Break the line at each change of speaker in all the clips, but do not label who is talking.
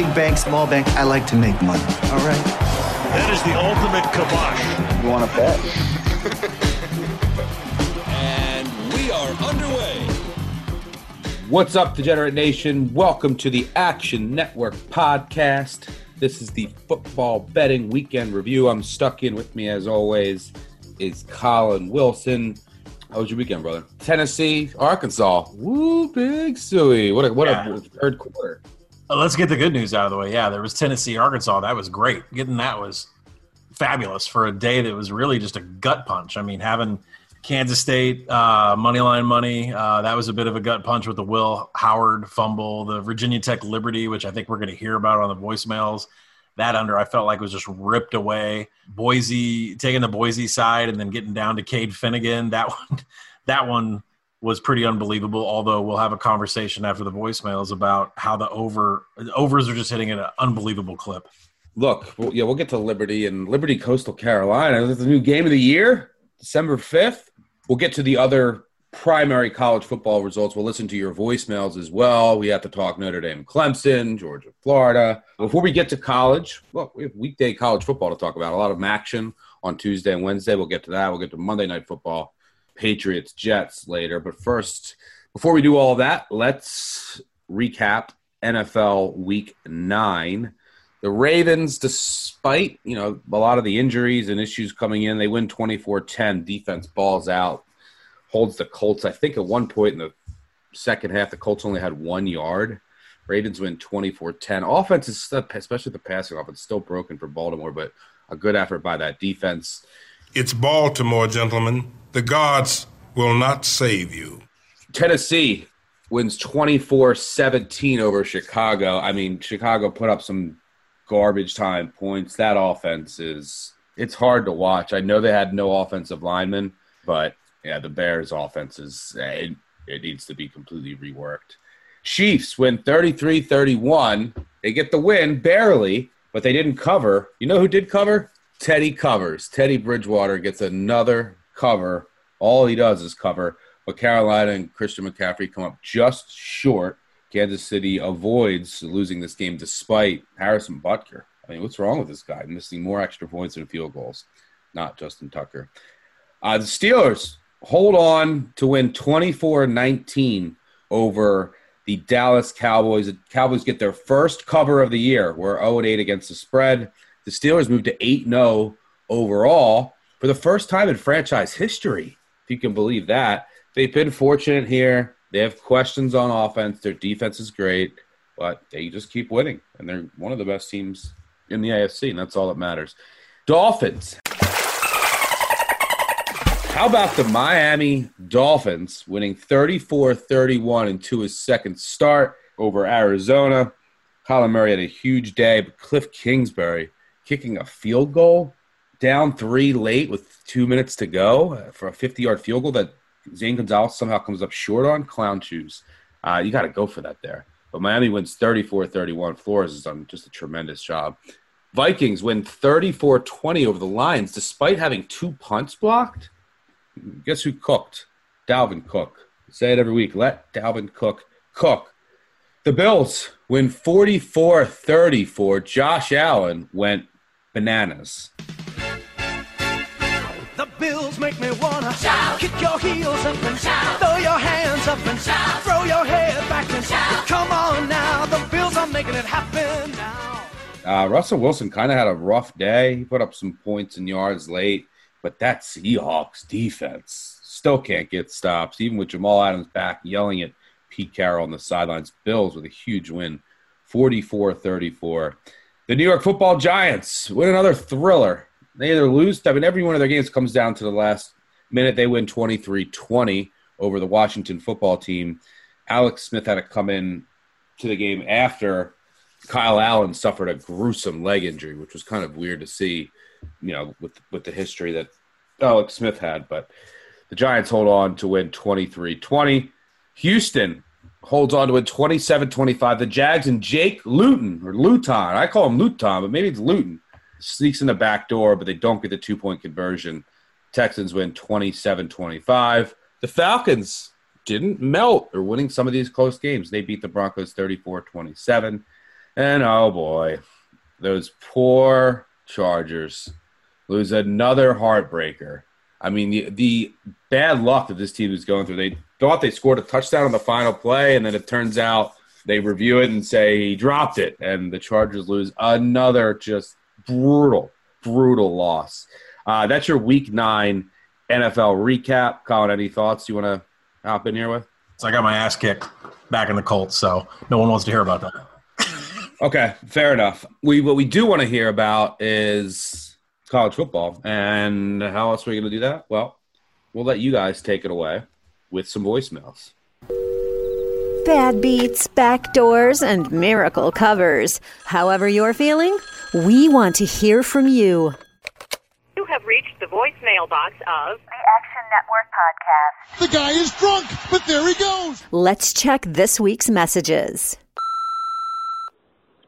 Big bank, small bank, I like to make money. All right.
That is the ultimate kibosh.
You want to bet?
And we are underway.
What's up, Degenerate Nation? Welcome to the Action Network podcast. This is the football betting weekend review. I'm stuck in with me, as always, is Collin Wilson. How was your weekend, brother? Tennessee, Arkansas. Woo, Pig Sooie. What a, what
Yeah.
a third quarter.
Uh, Let's get the good news out of the way. Yeah, there was Tennessee, Arkansas. That was great. Getting that was fabulous for a day that was really just a gut punch. I mean, having Kansas State uh, money line money, uh, that was a bit of a gut punch with the Will Howard fumble, the Virginia Tech Liberty, which I think we're going to hear about on the voicemails. That under I felt like was just ripped away. Boise taking the Boise side and then getting down to Cade Fennegan. That one, that one was pretty unbelievable. Although we'll have a conversation after the voicemails about how the over overs are just hitting an unbelievable clip.
Look, well, yeah, we'll get to Liberty and Liberty Coastal Carolina. This is the new game of the year, December 5th. We'll get to the other primary college football results. We'll listen to your voicemails as well. We have to talk Notre Dame, Clemson, Georgia, Florida. Before we get to college, look, we have weekday college football to talk about. A lot of action on Tuesday and Wednesday. We'll get to that. We'll get to Monday Night Football, Patriots, Jets later. But first, before we do all that, let's recap NFL Week 9 the Ravens, despite you know a lot of the injuries and issues coming in, they win 24-10. Defense balls out, holds the Colts. I think at one point in the second half, the Colts only had one yard. Ravens win 24-10. Offense is especially the passing offense, still broken for Baltimore, but a good effort by that defense.
It's Baltimore, gentlemen. The gods will not save you.
Tennessee wins 24-17 over Chicago. I mean, Chicago put up some garbage time points. That offense is it's hard to watch. I know they had no offensive linemen, but yeah, the Bears offense is eh, it, it needs to be completely reworked. Chiefs win 33-31. They get the win barely, but they didn't cover. You know who did cover? Teddy covers. Teddy Bridgewater gets another cover. All he does is cover. But Carolina and Christian McCaffrey come up just short. Kansas City avoids losing this game despite Harrison Butker. I mean, what's wrong with this guy? Missing more extra points than field goals. Not Justin Tucker. Uh, the Steelers hold on to win 24 19 over the Dallas Cowboys. The Cowboys get their first cover of the year. We're 0 8 against the spread. The Steelers moved to 8 0 overall for the first time in franchise history, if you can believe that. They've been fortunate here. They have questions on offense. Their defense is great, but they just keep winning. And they're one of the best teams in the AFC, and that's all that matters. Dolphins. How about the Miami Dolphins winning 34 31 into his second start over Arizona? Kyler Murray had a huge day, but Cliff Kingsbury kicking a field goal down three late with two minutes to go for a 50 yard field goal that Zane Gonzalez somehow comes up short on. Clown shoes. Uh, you got to go for that there. But Miami wins 34 31. Flores has done just a tremendous job. Vikings win 34 20 over the Lions despite having two punts blocked. Guess who cooked? Dalvin Cook. Say it every week. Let Dalvin Cook cook. The Bills win 44 34. Josh Allen went bananas.
The bills make me wanna shout. Kick your heels up and shout. Throw your hands up and shout. Throw your head back and shout. Come on now, the bills are making it happen now.
Uh, Russell Wilson kind of had a rough day. He put up some points and yards late, but that Seahawks defense still can't get stops, even with Jamal Adams back yelling at Pete Carroll on the sidelines. Bills with a huge win, 44 34. The New York football Giants win another thriller. They either lose, I mean, every one of their games comes down to the last minute. They win 23 20 over the Washington football team. Alex Smith had to come in to the game after Kyle Allen suffered a gruesome leg injury, which was kind of weird to see, you know, with with the history that Alex Smith had. But the Giants hold on to win 23-20. Houston holds on to win 27-25. The Jags and Jake Luton or Luton, I call him Luton, but maybe it's Luton, sneaks in the back door, but they don't get the two point conversion. Texans win 27-25. The Falcons didn't melt. They're winning some of these close games. They beat the Broncos 34-27. And oh boy, those poor Chargers lose another heartbreaker. I mean, the, the bad luck that this team is going through. They thought they scored a touchdown on the final play, and then it turns out they review it and say he dropped it, and the Chargers lose another just brutal, brutal loss. Uh, that's your Week Nine NFL recap. Collin, any thoughts you want to hop in here with?
So I got my ass kicked back in the Colts, so no one wants to hear about that.
Okay, fair enough. We what we do want to hear about is college football, and how else are we going to do that? Well, we'll let you guys take it away with some voicemails.
Bad beats, backdoors, and miracle covers. However you're feeling, we want to hear from you.
You have reached the voicemail box of
the Action Network podcast.
The guy is drunk, but there he goes.
Let's check this week's messages.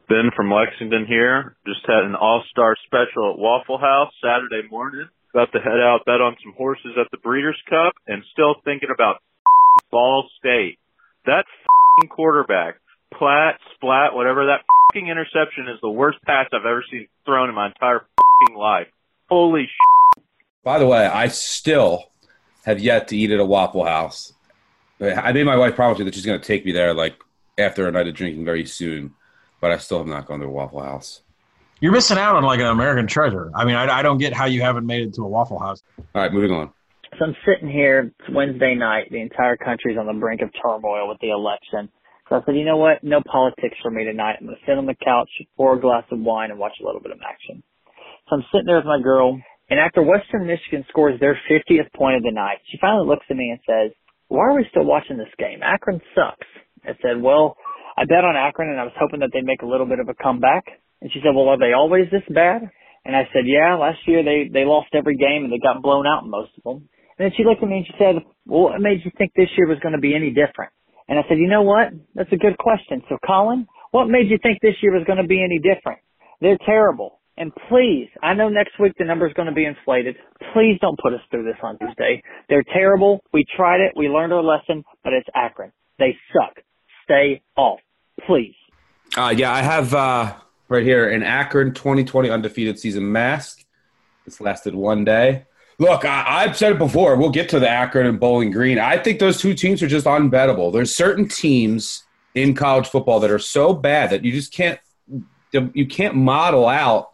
Ben from Lexington here. Just had an all-star special at Waffle House Saturday morning. About to head out, bet on some horses at the Breeders' Cup, and still thinking about Ball State. That quarterback, Platt, Splat, whatever, that interception is the worst pass I've ever seen thrown in my entire life. Holy shit.
By the way, I still have yet to eat at a Waffle House. I made my wife promise me that she's going to take me there like after a night of drinking very soon but I still have not gone to a Waffle House.
You're missing out on like an American treasure. I mean, I, I don't get how you haven't made it to a Waffle House.
All right, moving on.
So I'm sitting here. It's Wednesday night. The entire country's on the brink of turmoil with the election. So I said, you know what? No politics for me tonight. I'm going to sit on the couch, pour a glass of wine, and watch a little bit of action. So I'm sitting there with my girl, and after Western Michigan scores their 50th point of the night, she finally looks at me and says, why are we still watching this game? Akron sucks. I said, well, I bet on Akron and I was hoping that they'd make a little bit of a comeback. And she said, well, are they always this bad? And I said, yeah, last year they, they lost every game and they got blown out in most of them. And then she looked at me and she said, well, what made you think this year was going to be any different? And I said, you know what? That's a good question. So Collin, what made you think this year was going to be any different? They're terrible. And please, I know next week the number's going to be inflated. Please don't put us through this on Tuesday. They're terrible. We tried it. We learned our lesson, but it's Akron. They suck stay off, please.
Uh, yeah, I have uh, right here an Akron 2020 undefeated season mask. This lasted one day. Look, I, have said it before. We'll get to the Akron and Bowling Green. I think those two teams are just unbettable. There's certain teams in college football that are so bad that you just can't you can't model out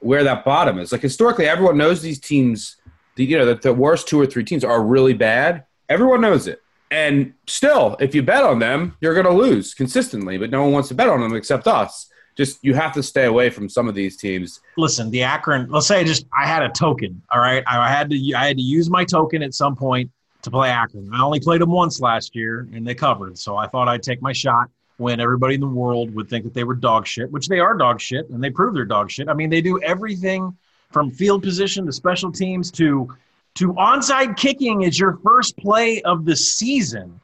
where that bottom is. Like historically, everyone knows these teams. The, you know that the worst two or three teams are really bad. Everyone knows it. And still, if you bet on them, you're going to lose consistently. But no one wants to bet on them except us. Just you have to stay away from some of these teams.
Listen, the Akron. Let's say I just I had a token. All right, I had to I had to use my token at some point to play Akron. I only played them once last year, and they covered. So I thought I'd take my shot when everybody in the world would think that they were dog shit, which they are dog shit, and they prove they're dog shit. I mean, they do everything from field position to special teams to to onside kicking is your first play of the season.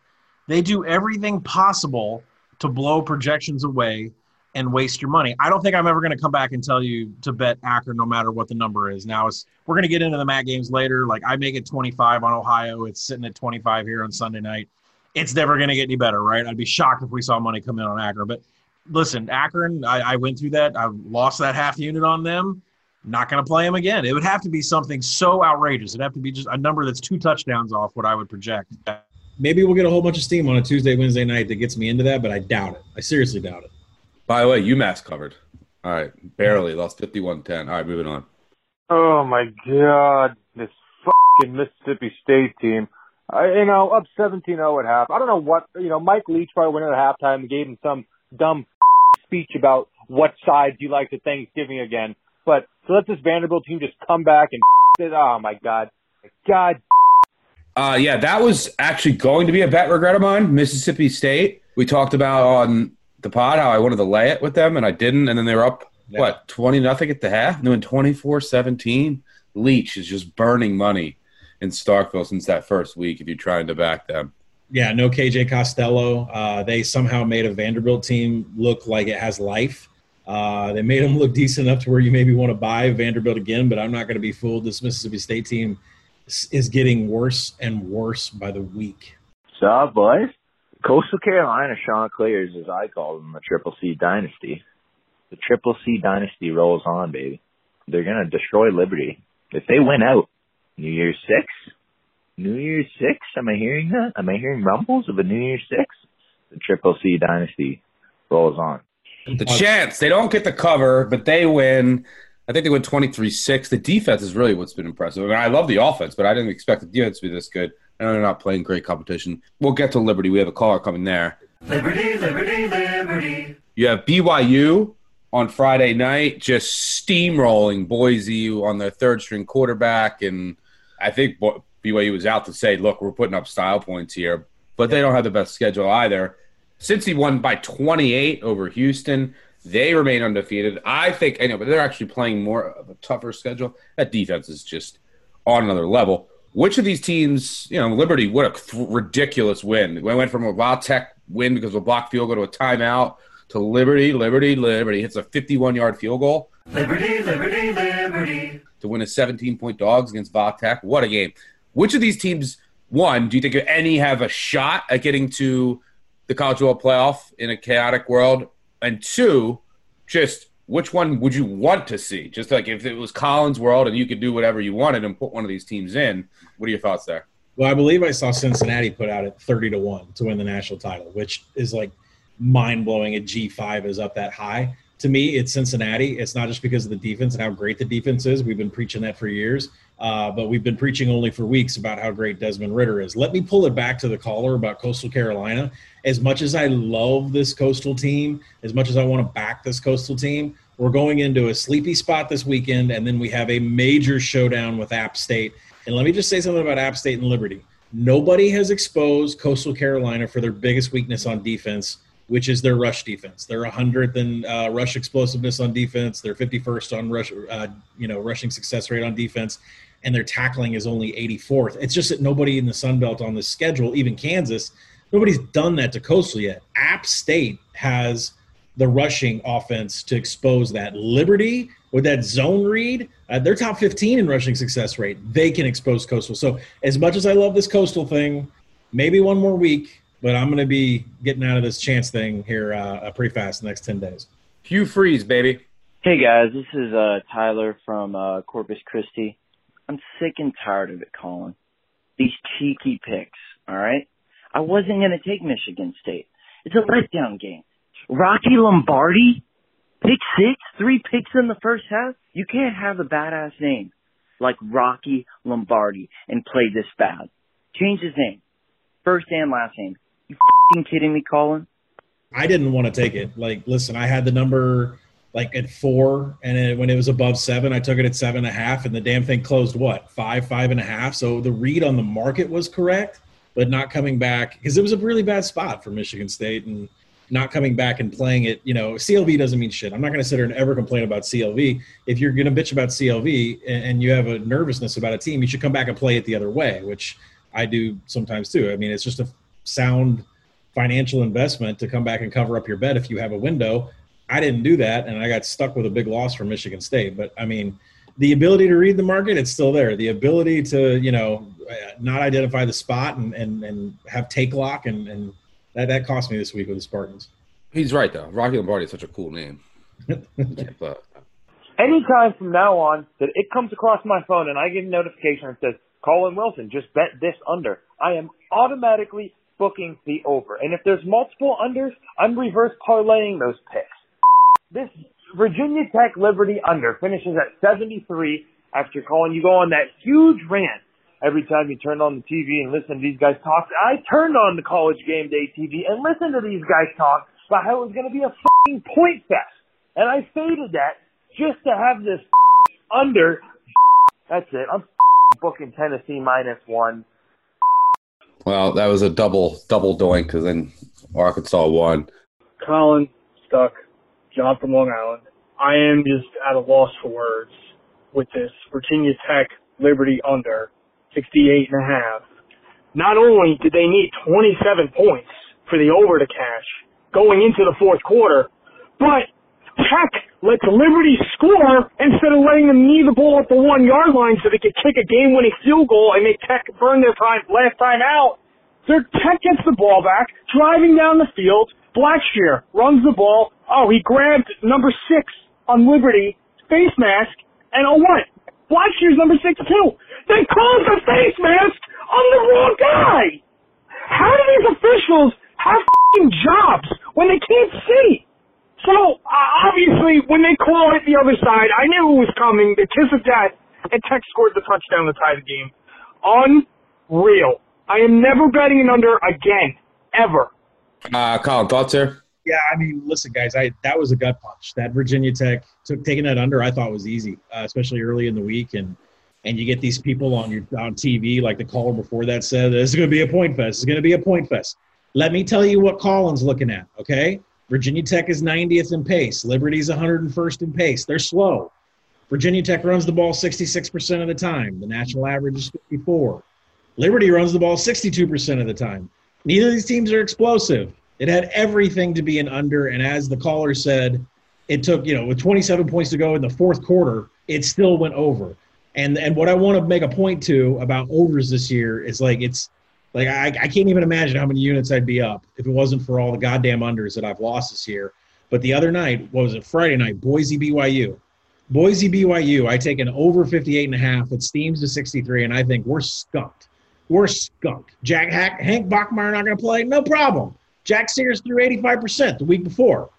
They do everything possible to blow projections away and waste your money. I don't think I'm ever going to come back and tell you to bet Akron no matter what the number is. Now, it's, we're going to get into the MAC games later. Like I make it 25 on Ohio. It's sitting at 25 here on Sunday night. It's never going to get any better, right? I'd be shocked if we saw money come in on Akron. But listen, Akron, I, I went through that. I lost that half unit on them not going to play them again. It would have to be something so outrageous. It'd have to be just a number that's two touchdowns off what I would project.
Maybe we'll get a whole bunch of steam on a Tuesday, Wednesday night that gets me into that, but I doubt it. I seriously doubt it.
By the way, UMass covered. All right, barely lost 51-10. All right, moving on.
Oh my God, this fucking Mississippi State team. Uh, you know, up 17-0 at half. I don't know what, you know, Mike Leach probably went at halftime and gave him some dumb speech about what sides you like to Thanksgiving again. But to let this Vanderbilt team just come back and it, oh my god, god.
Uh, yeah, that was actually going to be a bet regret of mine. Mississippi State. We talked about on the pod how I wanted to lay it with them and I didn't, and then they were up
Yeah.
what twenty nothing at the half, doing 24-17. Leach is just burning money in Starkville since that first week. If you're trying to back them,
Yeah, no KJ Costello. Uh, they somehow made a Vanderbilt team look like it has life. Uh, they made them look decent enough to where you maybe want to buy Vanderbilt again, but I'm not going to be fooled. This Mississippi State team is- is getting worse and worse by the week.
So, boys, Coastal Carolina Chanticleers, as I call them, the Triple C Dynasty. The Triple C Dynasty rolls on, baby. They're to destroy Liberty. If they win out New Year's Six, New Year's Six, am I hearing that? Am I hearing rumbles of a New Year's Six? The Triple C Dynasty rolls on.
the chance they don't get the cover, but they win. I think they win 23-6. The defense is really what's been impressive. I, mean, I love the offense, but I didn't expect the defense to be this good. I know they're not playing great competition. We'll get to Liberty. We have a caller coming there.
Liberty, liberty, liberty.
You have BYU on Friday night, just steamrolling Boise on their third string quarterback. And I think BYU was out to say, look, we're putting up style points here, but they don't have the best schedule either. Since he won by 28 over Houston, they remain undefeated. I think, I know, but they're actually playing more of a tougher schedule. That defense is just on another level. Which of these teams, you know, Liberty, what a th- ridiculous win. We went from a Wild Tech win because of a block field goal to a timeout to Liberty, Liberty, Liberty hits a 51 yard field goal
Liberty, liberty, liberty.
to win a 17 point dogs against Va Tech. What a game. Which of these teams, one, do you think any have a shot at getting to the college football playoff in a chaotic world? And two, just which one would you want to see? Just like if it was Collins' world and you could do whatever you wanted and put one of these teams in, what are your thoughts there?
Well, I believe I saw Cincinnati put out at 30 to 1 to win the national title, which is like mind blowing. A G5 is up that high. To me, it's Cincinnati. It's not just because of the defense and how great the defense is. We've been preaching that for years, uh, but we've been preaching only for weeks about how great Desmond Ridder is. Let me pull it back to the caller about Coastal Carolina. As much as I love this Coastal team, as much as I want to back this Coastal team, we're going into a sleepy spot this weekend, and then we have a major showdown with App State. And let me just say something about App State and Liberty. Nobody has exposed Coastal Carolina for their biggest weakness on defense, which is their rush defense. They're 100th in uh, rush explosiveness on defense. They're 51st on rush, uh, you know, rushing success rate on defense, and their tackling is only 84th. It's just that nobody in the Sun Belt on this schedule, even Kansas, nobody's done that to Coastal yet. App State has the rushing offense to expose that. Liberty with that zone read, uh, they're top 15 in rushing success rate. They can expose Coastal. So as much as I love this Coastal thing, maybe one more week, but I'm going to be getting out of this chance thing here uh, pretty fast the next 10 days.
Hugh Freeze, baby.
Hey guys, this is uh, Tyler from uh, Corpus Christi. I'm sick and tired of it, Collin. These cheeky picks, all right? I wasn't going to take Michigan State. It's a letdown game. Rocky Lombardi, pick six, three picks in the first half. You can't have a badass name like Rocky Lombardi and play this bad. Change his name, first and last name. You kidding me, Collin?
I didn't want to take it. Like, listen, I had the number like at four, and it, when it was above seven, I took it at seven and a half, and the damn thing closed what five, five and a half. So the read on the market was correct, but not coming back because it was a really bad spot for Michigan State and not coming back and playing it. You know, CLV doesn't mean shit. I'm not going to sit here and ever complain about CLV. If you're going to bitch about CLV and, and you have a nervousness about a team, you should come back and play it the other way, which I do sometimes too. I mean, it's just a sound financial investment to come back and cover up your bet if you have a window. I didn't do that, and I got stuck with a big loss for Michigan State. But I mean, the ability to read the market, it's still there. The ability to, you know, uh, not identify the spot and and, and have take lock, and, and that, that cost me this week with the Spartans.
He's right, though. Rocky Lombardi is such a cool name. but
Anytime from now on that it comes across my phone and I get a notification that says Collin Wilson just bet this under, I am automatically booking the over. And if there's multiple unders, I'm reverse parlaying those picks. This Virginia Tech Liberty under finishes at 73 after Collin, you go on that huge rant every time you turn on the TV and listen to these guys talk. I turned on the college game day TV and listened to these guys talk about how it was going to be a fucking point fest. And I faded that just to have this under. That's it. I'm booking Tennessee minus one.
well, that was a double double doink because then Arkansas won.
Collin, Stuck, John from Long Island. I am just at a loss for words with this Virginia Tech Liberty under 68 and a half. Not only did they need 27 points for the over to cash going into the fourth quarter, but Tech lets Liberty score instead of letting them knee the ball at the one yard line so they could kick a game winning field goal and make Tech burn their time last time out. Their Tech gets the ball back, driving down the field. Blackshear runs the ball. Oh, he grabbed number six on Liberty, face mask, and oh what? Blackshear's number six too. They called the face mask on the wrong guy. How do these officials have jobs when they can't see? So uh, obviously, when they call it the other side, I knew it was coming. The kiss of death, and Tech scored the touchdown to tie the game. Unreal. I am never betting an under again, ever.
Uh, Collin, thoughts here?
Yeah, I mean, listen, guys, I that was a gut punch. That Virginia Tech took taking that under, I thought was easy, uh, especially early in the week, and and you get these people on your on TV, like the caller before that said, "This is going to be a point fest. It's going to be a point fest." Let me tell you what Collin's looking at. Okay, Virginia Tech is 90th in pace. Liberty's 101st in pace. They're slow. Virginia Tech runs the ball 66% of the time. The national average is 54. Liberty runs the ball 62% of the time. Neither of these teams are explosive. It had everything to be an under, and as the caller said, it took you know with 27 points to go in the fourth quarter, it still went over. And and what I want to make a point to about overs this year is like it's like I, I can't even imagine how many units I'd be up if it wasn't for all the goddamn unders that I've lost this year. But the other night, what was it? Friday night, Boise BYU. Boise BYU, I take an over 58 and a half. It steams to 63, and I think we're skunked. We're skunked. Jack Hack, Hank Bachmeier not going to play? No problem. Jack Sears threw 85% the week before.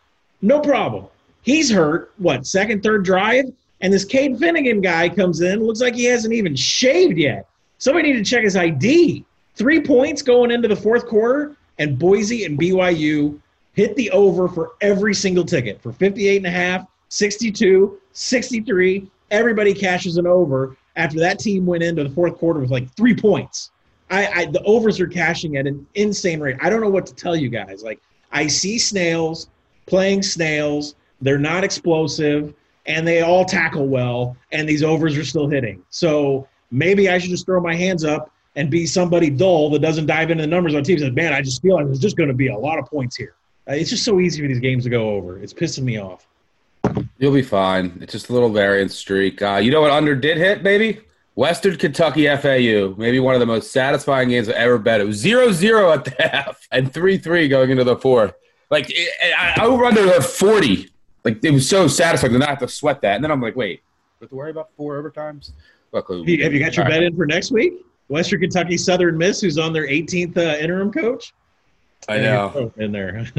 No problem. He's hurt, what, second, third drive? And this Cade Fennegan guy comes in, looks like he hasn't even shaved yet. Somebody need to check his ID. Three points going into the fourth quarter, and Boise and BYU hit the over for every single ticket for 58 and a half, 62, 63. Everybody cashes an over after that team went into the fourth quarter with like three points. I, I the overs are cashing at an insane rate. I don't know what to tell you guys. Like I see snails playing snails. They're not explosive and they all tackle well and these overs are still hitting. So maybe I should just throw my hands up and be somebody dull that doesn't dive into the numbers on teams. And man, I just feel like there's just going to be a lot of points here. Uh, it's just so easy for these games to go over. It's pissing me off.
You'll be fine. It's just a little variance streak. Uh, you know what under did hit, baby? Western Kentucky FAU, maybe one of the most satisfying games I've ever bet. It was 0 0 at the half and 3 3 going into the fourth. Like, it, I over under the 40. Like, it was so satisfying to not have to sweat that. And then I'm like, wait, do have to worry about four overtimes?
Luckily, have you, have you got your bet in for next week? Western Kentucky Southern Miss, who's on their 18th uh, interim coach.
I know.
In there.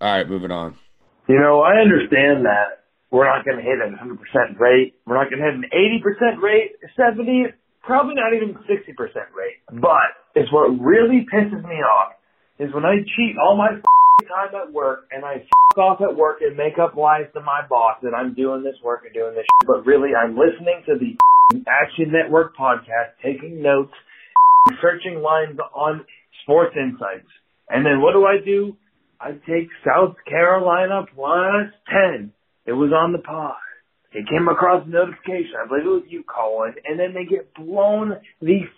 All right, moving on.
You know, I understand that we're not going to hit a 100% rate. We're not going to hit an 80% rate, 70, probably not even 60% rate. But it's what really pisses me off is when I cheat all my time at work and I off at work and make up lies to my boss that I'm doing this work and doing this, shit, but really I'm listening to the Action Network podcast, taking notes, searching lines on Sports Insights. And then what do I do? I take South Carolina plus 10. It was on the pod. It came across the notification. I believe it was you, Collin. And then they get blown the f-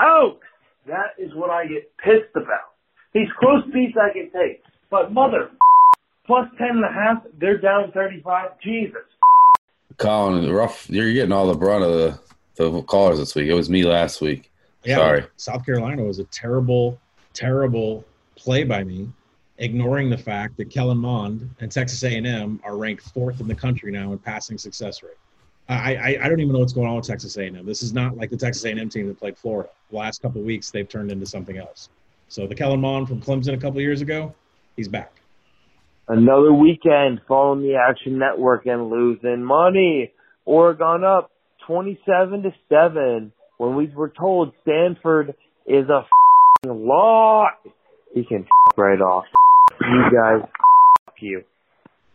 out. That is what I get pissed about. These close beats I can take. But mother, plus 10 and a half, they're down 35. Jesus.
Collin, rough. You're getting all the brunt of the, the callers this week. It was me last week.
Yeah,
Sorry.
South Carolina was a terrible, terrible play by me, ignoring the fact that Kellen Mond and Texas A&M are ranked fourth in the country now in passing success rate. I, I, I don't even know what's going on with Texas A&M. This is not like the Texas A&M team that played Florida. The last couple weeks, they've turned into something else. So the Kellen Mond from Clemson a couple years ago, he's back.
Another weekend following the Action Network and losing money. Oregon up 27 to 7 when we were told Stanford is a lot. He can f- right off. You guys, f- you.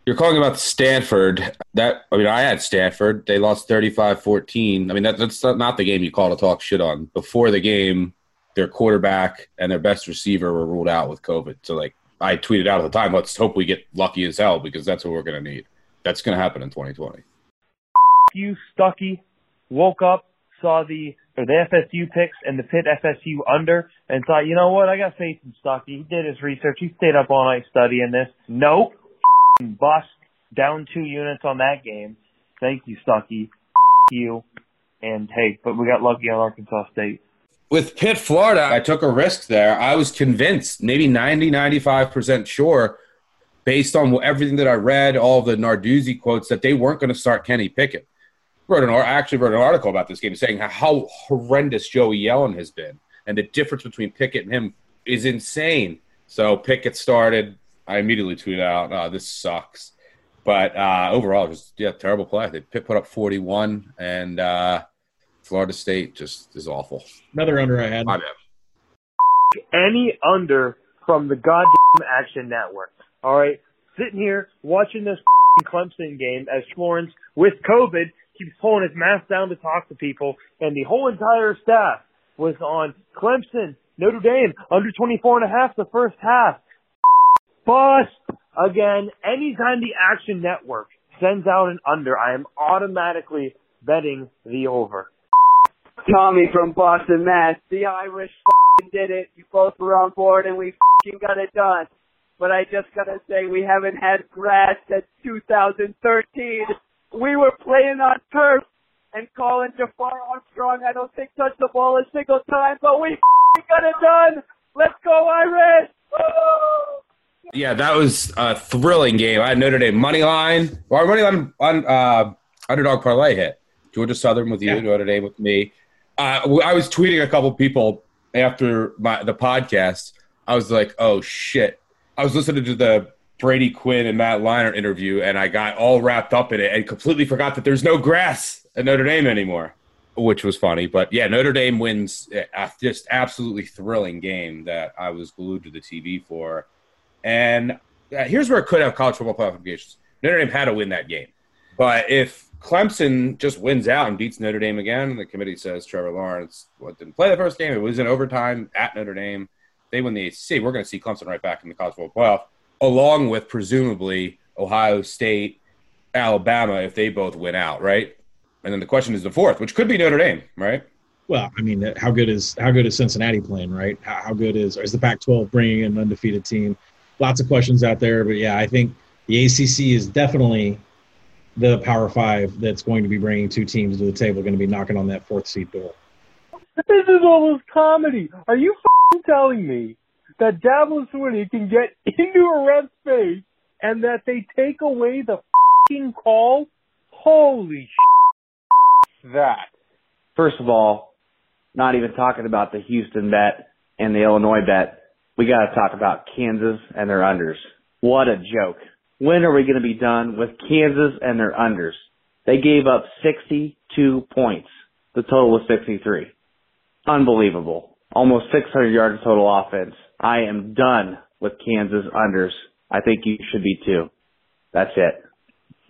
You're calling about Stanford. That I mean, I had Stanford. They lost 35-14. I mean, that, that's not the game you call to talk shit on. Before the game, their quarterback and their best receiver were ruled out with COVID. So like, I tweeted out at the time, let's hope we get lucky as hell because that's what we're going to need. That's going to happen in 2020.
You Stuckey woke up, saw the or the FSU picks and the Pitt FSU under, and thought, you know what, I got faith in Stuckey. He did his research. He stayed up all night studying this. Nope, bust down two units on that game. Thank you, Stuckey. You and hey, but we got lucky on Arkansas State.
With Pitt, Florida, I took a risk there. I was convinced, maybe 90, 95% sure, based on everything that I read, all the Narduzzi quotes, that they weren't going to start Kenny Pickett. Wrote an, I actually wrote an article about this game saying how horrendous Joey Yellen has been. And the difference between Pickett and him is insane. So Pickett started. I immediately tweeted out, oh, this sucks. But uh, overall, just yeah, terrible play. They put up 41, and uh, Florida State just is awful.
Another under I had.
My bad.
Any under from the goddamn Action Network. All right, sitting here watching this Clemson game as Florence, with COVID, keeps pulling his mask down to talk to people, and the whole entire staff was on Clemson, Notre Dame, under 24 and a half the first half. Bust again. Anytime the Action Network sends out an under, I am automatically betting the over.
Tommy from Boston, Mass. The Irish did it. You both were on board, and we got it done. But I just gotta say, we haven't had grass since 2013. We were playing on turf, and Colin Jafar Armstrong, I don't think touched the ball a single time, but we got it done. Let's go Irish! Woo!
Yeah, that was a thrilling game. I had Notre Dame money line. Our money line on uh, underdog parlay hit. Georgia Southern with you, yeah. Notre Dame with me. Uh, I was tweeting a couple people after my, the podcast. I was like, "Oh shit!" I was listening to the Brady Quinn and Matt Leinart interview, and I got all wrapped up in it and completely forgot that there's no grass at Notre Dame anymore, which was funny. But yeah, Notre Dame wins a just absolutely thrilling game that I was glued to the TV for. And uh, here's where it could have college football playoff implications. Notre Dame had to win that game, but if Clemson just wins out and beats Notre Dame again, the committee says Trevor Lawrence well, didn't play the first game. It was in overtime at Notre Dame. They win the ACC. We're going to see Clemson right back in the college football playoff, along with presumably Ohio State, Alabama, if they both win out, right? And then the question is the fourth, which could be Notre Dame, right?
Well, I mean, how good is how good is Cincinnati playing, right? How, how good is is the Pac-12 bringing an undefeated team? Lots of questions out there, but yeah, I think the ACC is definitely the Power Five that's going to be bringing two teams to the table, going to be knocking on that fourth seat door.
This is almost comedy. Are you telling me that Dabo Swinney can get into a ref space and that they take away the fucking call? Holy shit. that.
First of all, not even talking about the Houston bet and the Illinois bet. We got to talk about Kansas and their unders. What a joke. When are we going to be done with Kansas and their unders? They gave up 62 points. The total was 63. Unbelievable. Almost 600 yards total offense. I am done with Kansas unders. I think you should be too. That's it.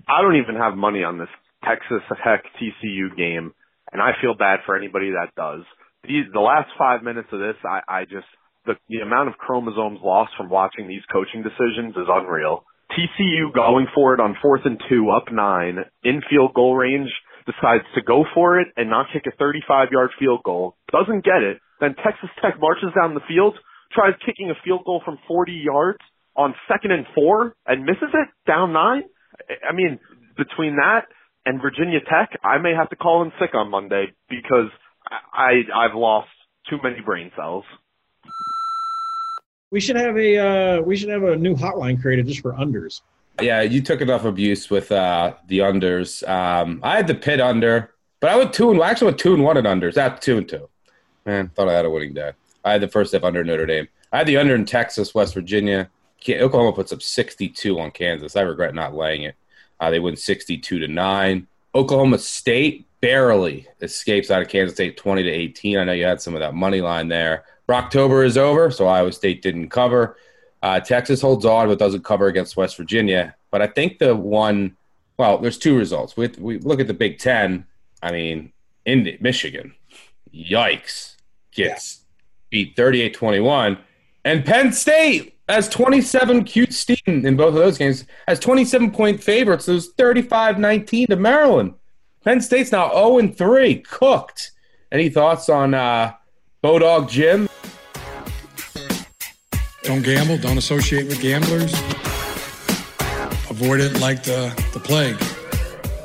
I don't even have money on this Texas Tech TCU game, and I feel bad for anybody that does. These, the last five minutes of this, I, I just the, the amount of chromosomes lost from watching these coaching decisions is unreal. TCU going for it on fourth and two, up nine, in field goal range, decides to go for it and not kick a 35 yard field goal, doesn't get it, then Texas Tech marches down the field, tries kicking a field goal from 40 yards on second and four and misses it down nine. I mean, between that and Virginia Tech, I may have to call in sick on Monday because I I've lost too many brain cells.
We should have a uh, we should have a new hotline created just for unders.
Yeah, you took enough abuse with uh, the unders. Um, I had the pit under, but I would two and actually went two and one at unders. At two and two. Man, thought I had a winning day. I had the first step under Notre Dame. I had the under in Texas, West Virginia. Oklahoma puts up 62 on Kansas. I regret not laying it. Uh, they win 62 to nine. Oklahoma State barely escapes out of Kansas State 20 to 18. I know you had some of that money line there. October is over, so Iowa State didn't cover. Uh, Texas holds on, but doesn't cover against West Virginia. But I think the one, well, there's two results. We, we look at the Big Ten. I mean, in Michigan, yikes, gets. Beat 38 21. And Penn State has 27 cute steam in both of those games, has 27 point favorites. It was 35 19 to Maryland. Penn State's now 0 3, cooked. Any thoughts on uh, Bodog Jim?
Don't gamble, don't associate with gamblers. Avoid it like the, the plague.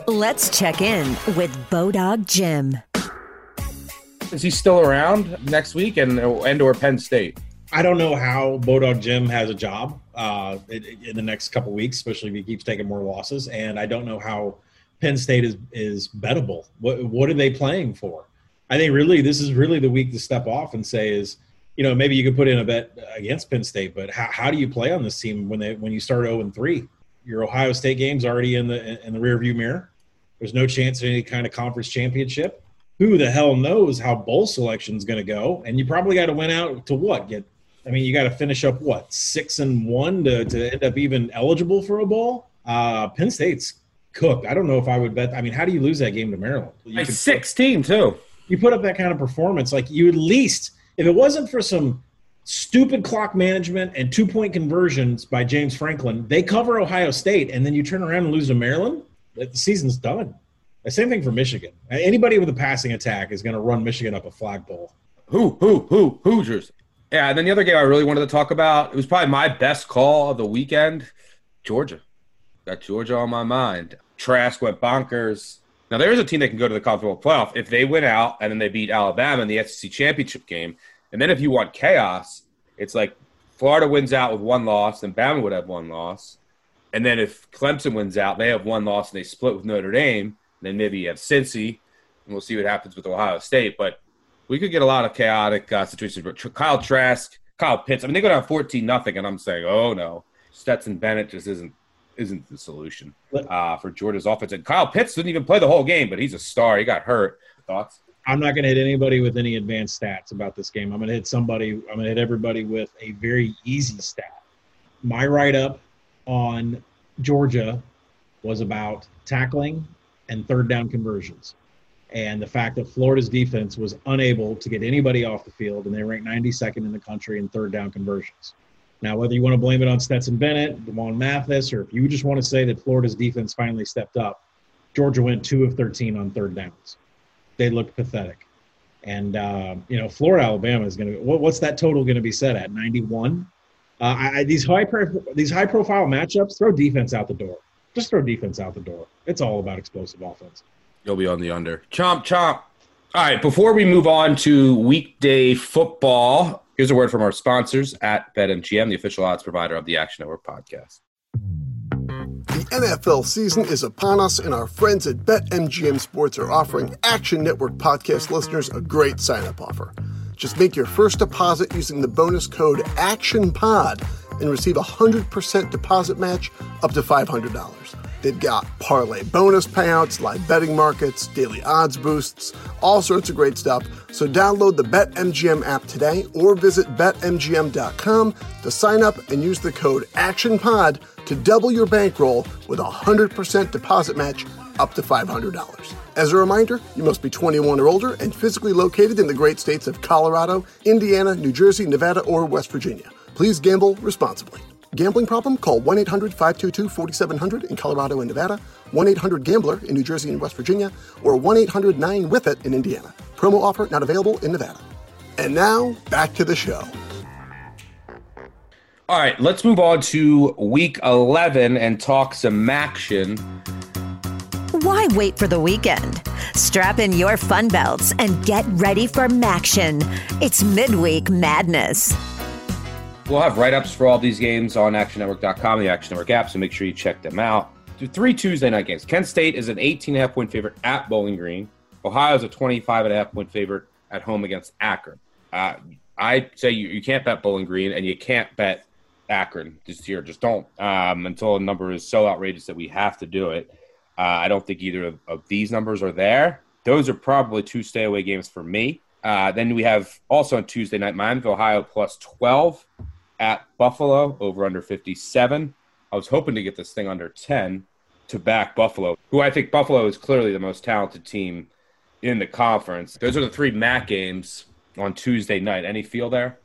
Let's check in with Bodog Jim.
Is he still around next week and, and or Penn State?
I don't know how Bodog Jim has a job uh, in, in the next couple weeks, especially if he keeps taking more losses. And I don't know how Penn State is is bettable. What what are they playing for? I think really this is really the week to step off and say is, you know, maybe you could put in a bet against Penn State, but how, how do you play on this team when they when you start 0 and 3? Your Ohio State game's already in the in the rearview mirror. There's no chance of any kind of conference championship. Who the hell knows how bowl selection's going to go? And you probably got to win out to what? Get I mean, you got to finish up what six and one to, to end up even eligible for a bowl. Uh, Penn State's cooked. I don't know if I would bet. I mean, how do you lose that game to Maryland? You
16 too.
You put up that kind of performance, like you at least, if it wasn't for some stupid clock management and two point conversions by James Franklin, they cover Ohio State, and then you turn around and lose to Maryland. The season's done. The same thing for Michigan. Anybody with a passing attack is going to run Michigan up a flagpole.
Who, who, who, Hoosiers? Yeah, and then the other game I really wanted to talk about, it was probably my best call of the weekend Georgia. Got Georgia on my mind. Trask went bonkers. Now, there's a team that can go to the college football playoff if they win out and then they beat Alabama in the SEC championship game. And then if you want chaos, it's like Florida wins out with one loss, then Bama would have one loss. And then if Clemson wins out, they have one loss and they split with Notre Dame. Then maybe you have Cincy, and we'll see what happens with Ohio State. But we could get a lot of chaotic uh, situations. But Kyle Trask, Kyle Pitts, I mean, they go down fourteen nothing, and I'm saying, oh no, Stetson Bennett just isn't isn't the solution uh, for Georgia's offense. And Kyle Pitts didn't even play the whole game, but he's a star. He got hurt. Thoughts?
I'm not going to hit anybody with any advanced stats about this game. I'm going to hit somebody. I'm going to hit everybody with a very easy stat. My write up on Georgia was about tackling and third down conversions and the fact that Florida's defense was unable to get anybody off the field, and they ranked 92nd in the country in third down conversions. Now, whether you want to blame it on Stetson Bennett, Demond Mathis, or if you just want to say that Florida's defense finally stepped up, Georgia went two of 13 on third downs. They looked pathetic. And, uh, you know, Florida, Alabama is going to, what, what's that total going to be set at? 91? Uh, I, these high pro, these high profile matchups, throw defense out the door. Just throw defense out the door. It's all about explosive offense.
You'll be on the under. Chomp, chomp. All right, before we move on to weekday football, here's a word from our sponsors at BetMGM, the official odds provider of the Action Network podcast.
The NFL season is upon us, and our friends at BetMGM Sports are offering Action Network podcast listeners a great sign up offer. Just make your first deposit using the bonus code ACTIONPOD and receive a 100% deposit match up to $500. They've got parlay bonus payouts, live betting markets, daily odds boosts, all sorts of great stuff. So download the BetMGM app today or visit betmgm.com to sign up and use the code ActionPod to double your bankroll with a 100% deposit match up to $500. As a reminder, you must be 21 or older and physically located in the great states of Colorado, Indiana, New Jersey, Nevada, or West Virginia. Please gamble responsibly. Gambling problem? Call 1 800 522 4700 in Colorado and Nevada, 1 800 Gambler in New Jersey and West Virginia, or 1 800 9 with it in Indiana. Promo offer not available in Nevada. And now, back to the show.
All right, let's move on to week 11 and talk some action.
Why wait for the weekend? Strap in your fun belts and get ready for MACtion. It's midweek madness.
We'll have write ups for all these games on ActionNetwork.com, the Action Network app, so make sure you check them out. Three Tuesday night games. Kent State is an 18.5 point favorite at Bowling Green. Ohio is a 25.5 point favorite at home against Akron. Uh, I say you, you can't bet Bowling Green and you can't bet Akron this year. Just don't um, until a number is so outrageous that we have to do it. Uh, I don't think either of, of, these numbers are there. Those are probably two stay away games for me. Uh, then we have also on Tuesday night Miami Ohio plus 12 at Buffalo over under 57. I was hoping to get this thing under 10 to back Buffalo, who I think Buffalo is clearly the most talented team in the conference. Those are the three MAC games on Tuesday night. Any feel there?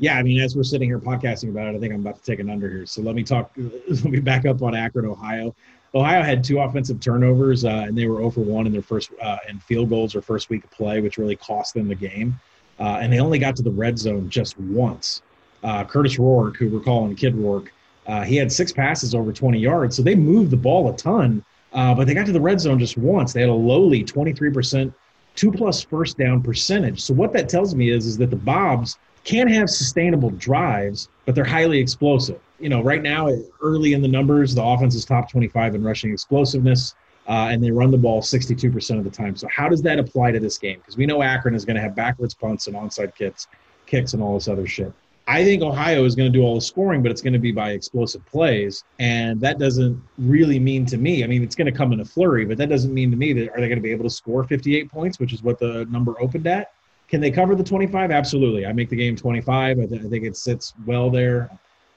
Yeah, I mean, as we're sitting here podcasting about it, I think I'm about to take an under here. So let me talk. Let me back up on Akron, Ohio. Ohio had two offensive turnovers, uh, and they were over one in their first uh, in field goals or first week of play, which really cost them the game. Uh, and they only got to the red zone just once. Uh, Kurtis Rourke, who we're calling Kid Rourke, uh, he had six passes over 20 yards, so they moved the ball a ton, uh, but they got to the red zone just once. They had a lowly 23% two plus first down percentage. So what that tells me is is that the Bobs can have sustainable drives, but they're highly explosive. You know, right now, early in the numbers, the offense is top 25 in rushing explosiveness, uh, and they run the ball 62% of the time. So how does that apply to this game? Because we know Akron is going to have backwards punts and onside kicks, kicks, and all this other shit. I think Ohio is going to do all the scoring, but it's going to be by explosive plays. And that doesn't really mean to me, I mean, it's going to come in a flurry, but that doesn't mean to me that are they going to be able to score 58 points, which is what the number opened at? Can they cover the 25? Absolutely. I make the game 25. I, th- I think it sits well there.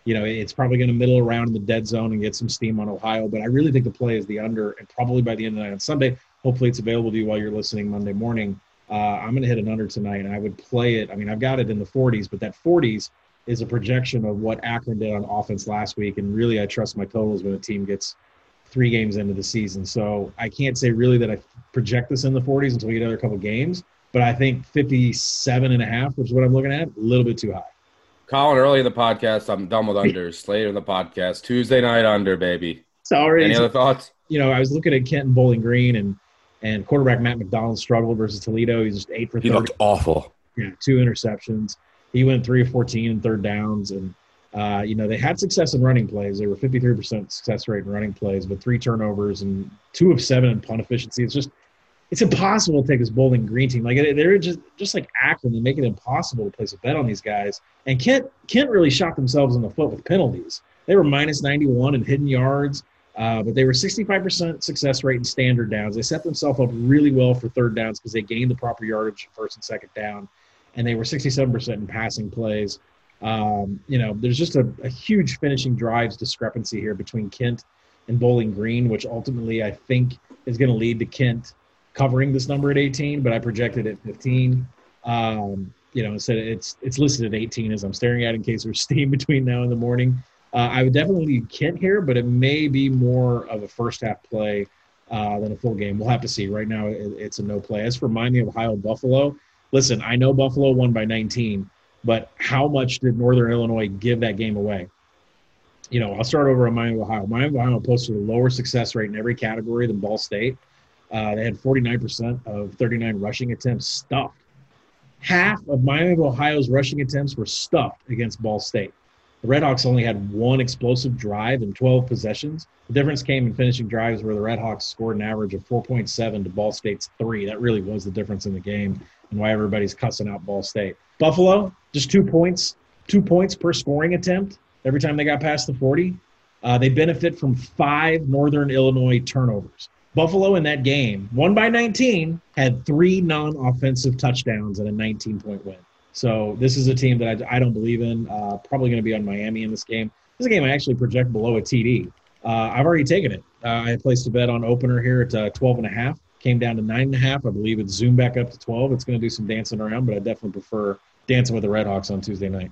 You know, it's probably going to middle around in the dead zone and get some steam on Ohio, but I really think the play is the under, and probably by the end of the night on Sunday, hopefully it's available to you while you're listening Monday morning. Uh, I'm going to hit an under tonight, and I would play it. I mean, I've got it in the 40s, but that 40s is a projection of what Akron did on offense last week. And really, I trust my totals when a team gets three games into the season. So I can't say really that I project this in the 40s until we get another couple games. But I think 57 and a half, which is what I'm looking at, a little bit too high.
Collin, early in the podcast, I'm done with unders. Later in the podcast, Tuesday night under, baby.
Sorry.
Any other thoughts?
You know, I was looking at Kent and Bowling Green, and and quarterback Matt McDonald struggled versus Toledo. He's just eight for 30.
He looked awful.
Yeah, two interceptions. He went three or 14 in third downs. And, uh, you know, they had success in running plays. They were 53% success rate in running plays, but three turnovers and two of seven in punt efficiency. It's just, it's impossible to take this Bowling Green team. Like they're just just like Akron. They make it impossible to place a bet on these guys. And Kent Kent really shot themselves in the foot with penalties. They were minus 91 in hidden yards, uh, but they were 65% success rate in standard downs. They set themselves up really well for third downs because they gained the proper yardage first and second down and they were 67% in passing plays. Um, you know, there's just a, a, huge finishing drives discrepancy here between Kent and Bowling Green, which ultimately I think is going to lead to Kent covering this number at 18, but I projected at 15. Um, you know, instead it's it's listed at 18 as I'm staring at in case there's steam between now and the morning. Uh, I would definitely Kent here, but it may be more of a first half play uh, than a full game. We'll have to see. Right now, it, it's a no play. As for Miami, Ohio, Buffalo, listen, I know Buffalo won by 19, but how much did Northern Illinois give that game away? You know, I'll start over on Miami, Ohio. Miami, Ohio posted a lower success rate in every category than Ball State. Uh, they had 49% of 39 rushing attempts stuffed. Half of Miami, Ohio's rushing attempts were stuffed against Ball State. The Redhawks only had one explosive drive in 12 possessions. The difference came in finishing drives where the Redhawks scored an average of 4.7 to Ball State's three. That really was the difference in the game and why everybody's cussing out Ball State. Buffalo, just two points, two points per scoring attempt every time they got past the 40. Uh, they benefit from five Northern Illinois turnovers. Buffalo in that game, one by 19, had three non offensive touchdowns and a 19 point win. So this is a team that I, I don't believe in. Uh, probably going to be on Miami in this game. This is a game I actually project below a TD. Uh, I've already taken it. Uh, I placed a bet on opener here at uh, 12 and a half came down to nine and a half. I believe it's zoomed back up to 12. It's going to do some dancing around, but I definitely prefer dancing with the Redhawks on Tuesday night.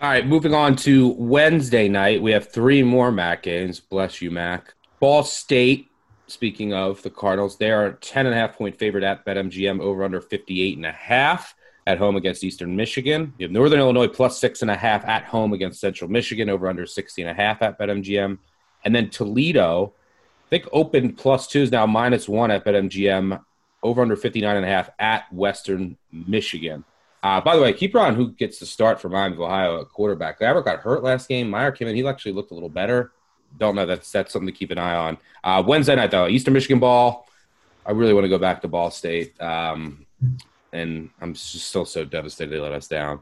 All right, moving on to Wednesday night. We have three more MAC games. Bless you, Mac. Ball State, speaking of the Cardinals, they are 10 and a half point favorite at BetMGM over under 58 and a half at home against Eastern Michigan. You have Northern Illinois plus six and a half at home against Central Michigan over under 60 and a half at BetMGM. And then Toledo I think open plus two is now minus one at BetMGM, over under 59 and a half at Western Michigan. Uh, by the way, keep on who gets the start for Miami of Ohio at quarterback. Gabbert got hurt last game. Meyer came in. He actually looked a little better. Don't know. That's that's something to keep an eye on. Uh, Wednesday night though, Eastern Michigan ball. I really want to go back to Ball State, um, and I'm just still so devastated they let us down.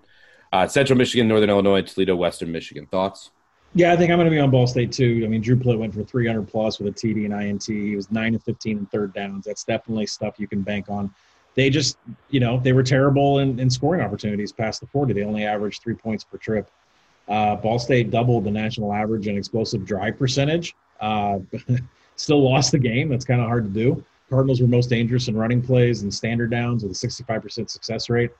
Uh, Central Michigan, Northern Illinois, Toledo, Western Michigan. Thoughts?
Yeah, I think I'm going to be on Ball State too. I mean, Drew Plitt went for 300 plus with a TD and INT. He was nine to 15 in third downs. That's definitely stuff you can bank on. They just, you know, they were terrible in, in scoring opportunities past the 40. They only averaged three points per trip. Uh, Ball State doubled the national average in explosive drive percentage. Uh, still lost the game. That's kind of hard to do. Cardinals were most dangerous in running plays and standard downs with a 65% success rate.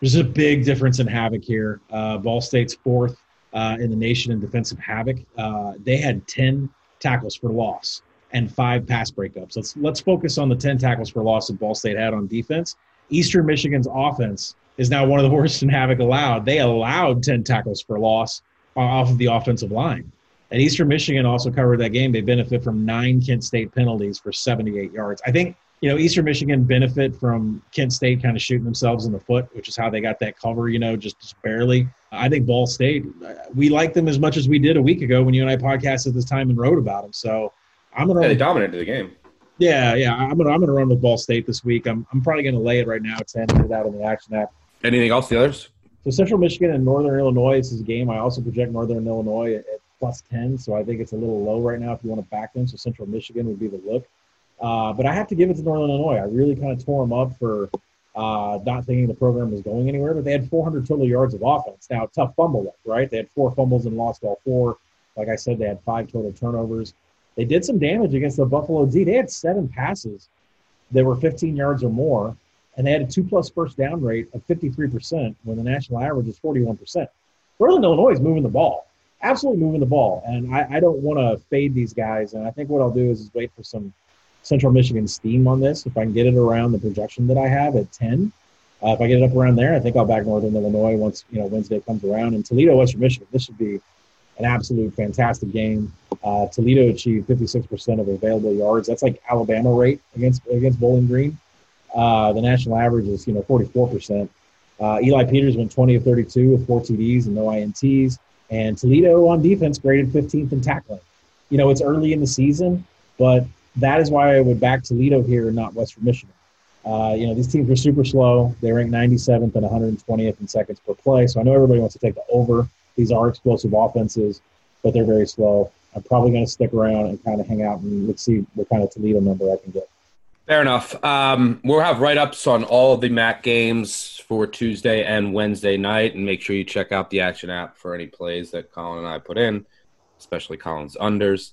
there's a big difference in havoc here. Uh, Ball State's fourth uh, in the nation in defensive havoc. Uh, they had 10 tackles for loss and five pass breakups. Let's let's focus on the 10 tackles for loss that Ball State had on defense. Eastern Michigan's offense is now one of the worst in havoc allowed. They allowed 10 tackles for loss off of the offensive line. And Eastern Michigan also covered that game. They benefit from nine Kent State penalties for 78 yards. I think you know, Eastern Michigan benefit from Kent State kind of shooting themselves in the foot, which is how they got that cover, you know, just, just barely. I think Ball State, we like them as much as we did a week ago when you and I podcasted this time and wrote about them. So I'm going to.
Yeah, they dominated the game.
Yeah, yeah. I'm going to I'm gonna run with Ball State this week. I'm, I'm probably going to lay it right now at 10 get it out on the action app.
Anything else, the others?
So Central Michigan and Northern Illinois, this is a game. I also project Northern Illinois at, plus 10. So I think it's a little low right now if you want to back them. So Central Michigan would be the look. Uh, but I have to give it to Northern Illinois. I really kind of tore them up for uh, not thinking the program was going anywhere, but they had 400 total yards of offense. Now, tough fumble luck, right? They had four fumbles and lost all four. Like I said, they had five total turnovers. They did some damage against the Buffalo D. They had seven passes that were 15 yards or more, and they had a two plus first down rate of 53% when the national average is 41%. Northern Illinois is moving the ball, absolutely moving the ball. And I, I don't want to fade these guys. And I think what I'll do is, is wait for some Central Michigan steam on this. If I can get it around the projection that I have at 10, uh, if I get it up around there, I think I'll back Northern Illinois once you know Wednesday comes around. And Toledo, Western Michigan, this should be an absolute fantastic game. Uh, Toledo achieved 56% of available yards. That's like Alabama rate against against Bowling Green. Uh, the national average is you know 44%. Uh, Eli Peters went 20 of 32 with four TDs and no INTs. And Toledo on defense graded 15th in tackling. You know, it's early in the season, but that is why I would back Toledo here not Western Michigan. Uh, you know, these teams are super slow. They rank 97th and 120th in seconds per play. So I know everybody wants to take the over. These are explosive offenses, but they're very slow. I'm probably going to stick around and kind of hang out and let's see what kind of Toledo number I can get.
Fair enough. Um, we'll have write ups on all the MAC games for Tuesday and Wednesday night, and make sure you check out the Action app for any plays that Collin and I put in, especially Collin's unders.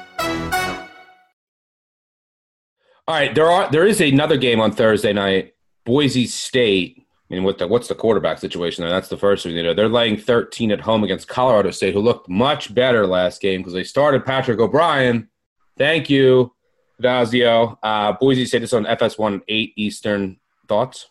All right, there are there is another game on Thursday night. Boise State. I mean, what the, what's the quarterback situation there? That's the first thing you know. They're laying 13 at home against Colorado State, who looked much better last game because they started Patrick O'Brien. Thank you, Dazio. Uh, Boise State is on FS1 8 Eastern. Thoughts?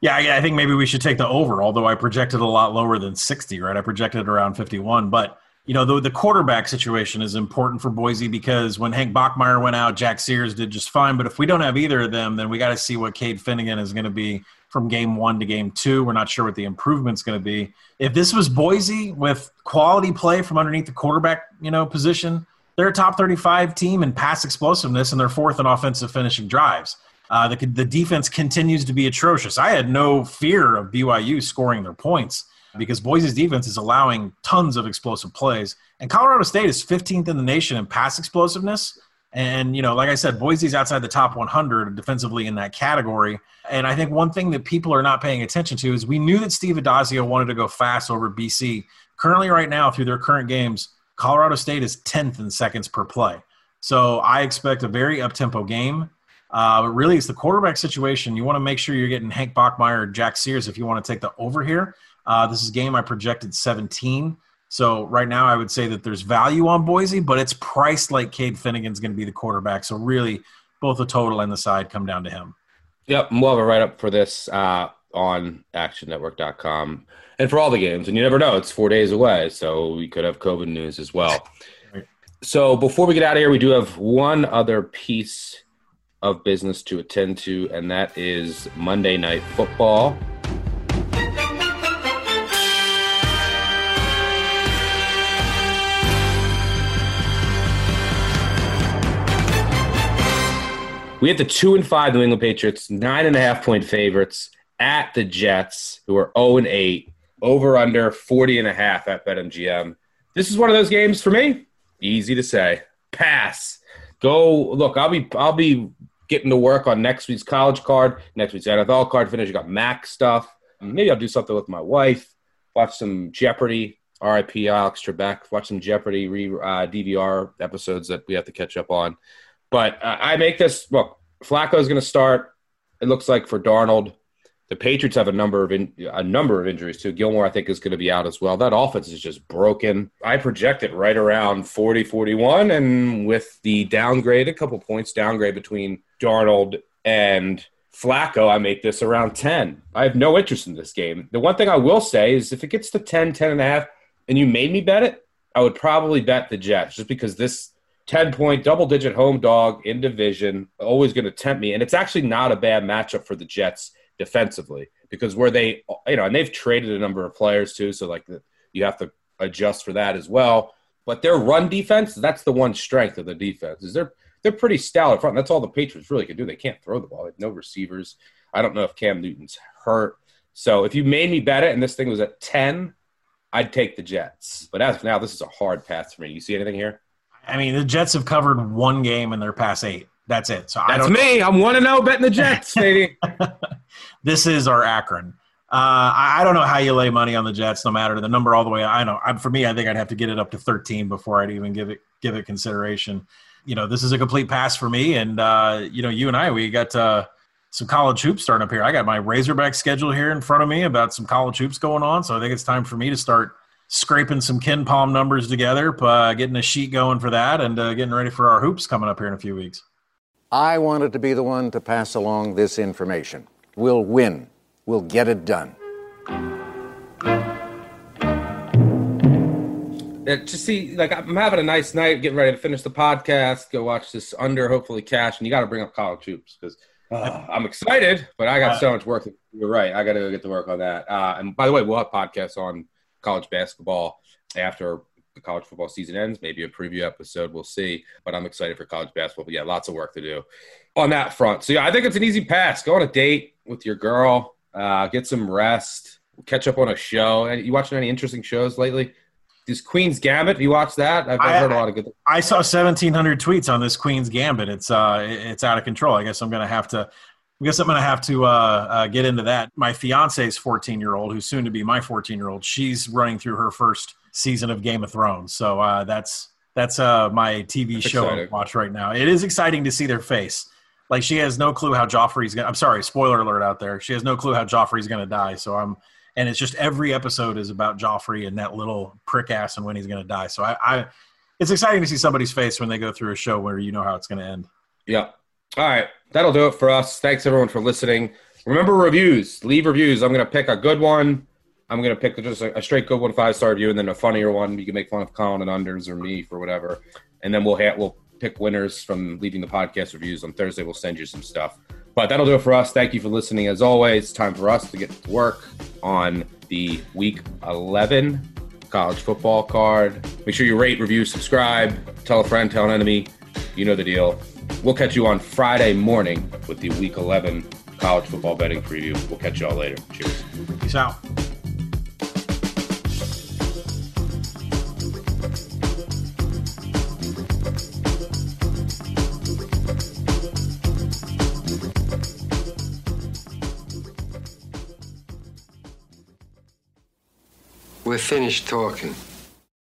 Yeah, yeah, I think maybe we should take the over, although I projected a lot lower than 60, right? I projected around 51. But you know, the, the quarterback situation is important for Boise because when Hank Bachmeier went out, Jack Sears did just fine. But if we don't have either of them, then we got to see what Cade Fennegan is going to be from game one to game two. We're not sure what the improvement's going to be. If this was Boise with quality play from underneath the quarterback, you know, position, they're a top 35 team in pass explosiveness and they're fourth in offensive finishing drives. Uh, the, the defense continues to be atrocious. I had no fear of BYU scoring their points because Boise's defense is allowing tons of explosive plays. And Colorado State is 15th in the nation in pass explosiveness. And, you know, like I said, Boise's outside the top 100 defensively in that category. And I think one thing that people are not paying attention to is we knew that Steve Addazio wanted to go fast over BC. Currently, right now, through their current games, Colorado State is 10th in seconds per play. So I expect a very up tempo game. Uh, but really, it's the quarterback situation. You want to make sure you're getting Hank Bachmeier or Jack Sears if you want to take the over here. Uh, this is game I projected 17. So right now, I would say that there's value on Boise, but it's priced like Cade Fennegan's going to be the quarterback. So really, both the total and the side come down to him.
Yep, we'll have a write up for this uh, on ActionNetwork.com and for all the games. And you never know; it's four days away, so we could have COVID news as well. So before we get out of here, we do have one other piece of business to attend to, and that is Monday Night Football. We have the two and five New England Patriots, nine and a half point favorites at the Jets, who are zero and eight. over under 40 and a half at BetMGM. This is one of those games for me. Easy to say. Pass. Go look. I'll be I'll be getting to work on next week's college card, next week's NFL card finish. You got MAC stuff. Maybe I'll do something with my wife. Watch some Jeopardy. R.I.P. Alex Trebek. Watch some Jeopardy re, uh, DVR episodes that we have to catch up on. But uh, I make this look. Flacco is going to start. It looks like for Darnold. The Patriots have a number of in, a number of injuries too. Gilmore, I think, is going to be out as well. That offense is just broken. I project it right around 40, 41, and with the downgrade, a couple points downgrade between Darnold and Flacco, I make this around 10. I have no interest in this game. The one thing I will say is if it gets to 10, 10 and a half, and you made me bet it, I would probably bet the Jets just because this 10 point double digit home dog in division always going to tempt me. And it's actually not a bad matchup for the Jets defensively because where they, you know, and they've traded a number of players too. So, like, you have to adjust for that as well. But their run defense, that's the one strength of the defense, is they're, they're pretty stout up front. That's all the Patriots really can do. They can't throw the ball. They have no receivers. I don't know if Cam Newton's hurt. So if you made me bet it and this thing was at 10, I'd take the Jets. But as of now, this is a hard pass for me. You see anything here?
I mean, the Jets have covered one game in their past eight. That's it. So
that's
I don't
me. I'm one to zero betting the Jets, baby.
this is our Akron. Uh, I don't know how you lay money on the Jets, no matter the number all the way. I know. I, for me, I think I'd have to get it up to 13 before I'd even give it give it consideration. You know, this is a complete pass for me. And uh, you know, you and I, we got uh, some college hoops starting up here. I got my Razorback schedule here in front of me about some college hoops going on. So I think it's time for me to start scraping some KenPom numbers together, uh, getting a sheet going for that, and uh, getting ready for our hoops coming up here in a few weeks.
I wanted to be the one to pass along this information. We'll win. We'll get it done.
Yeah, just see, like I'm having a nice night, getting ready to finish the podcast, go watch this under, hopefully cash, and you got to bring up college hoops because uh, I'm excited, but I got so much work. You're right, I got to go get to work on that. Uh, and by the way, we'll have podcasts on college basketball after the college football season ends. Maybe a preview episode. We'll see. But I'm excited for college basketball. But yeah, lots of work to do on that front. So yeah, I think it's an easy pass. Go on a date with your girl. Uh, get some rest. Catch up on a show. You watching any interesting shows lately? This Queen's Gambit. You watch that? I've, I've heard a lot of good.
I saw 1,700 tweets on this Queen's Gambit. It's uh, it's out of control. I guess I'm going to have to I guess I'm going to have to uh, uh, get into that. My fiance's 14 year old, who's soon to be my 14 year old, she's running through her first season of Game of Thrones. So uh, that's that's uh, my TV that's show I watch right now. It is exciting to see their face. Like she has no clue how Joffrey's going. to I'm sorry, spoiler alert out there. She has no clue how Joffrey's going to die. So I'm, and it's just every episode is about Joffrey and that little prick ass and when he's going to die. So I, I, it's exciting to see somebody's face when they go through a show where you know how it's going to end.
Yeah. All right. That'll do it for us. Thanks everyone for listening. Remember reviews. Leave reviews. I'm going to pick a good one. I'm going to pick just a, a straight good one, five star review, and then a funnier one. You can make fun of Collin and Unders or me for whatever. And then we'll ha- we'll pick winners from leaving the podcast reviews on Thursday. We'll send you some stuff. But that'll do it for us. Thank you for listening. As always, time for us to get to work on the week 11 college football card. Make sure you rate, review, subscribe, tell a friend, tell an enemy. You know the deal. We'll catch you on Friday morning with the Week 11 college football betting preview. We'll catch you all later. Cheers.
Peace out.
We're finished talking.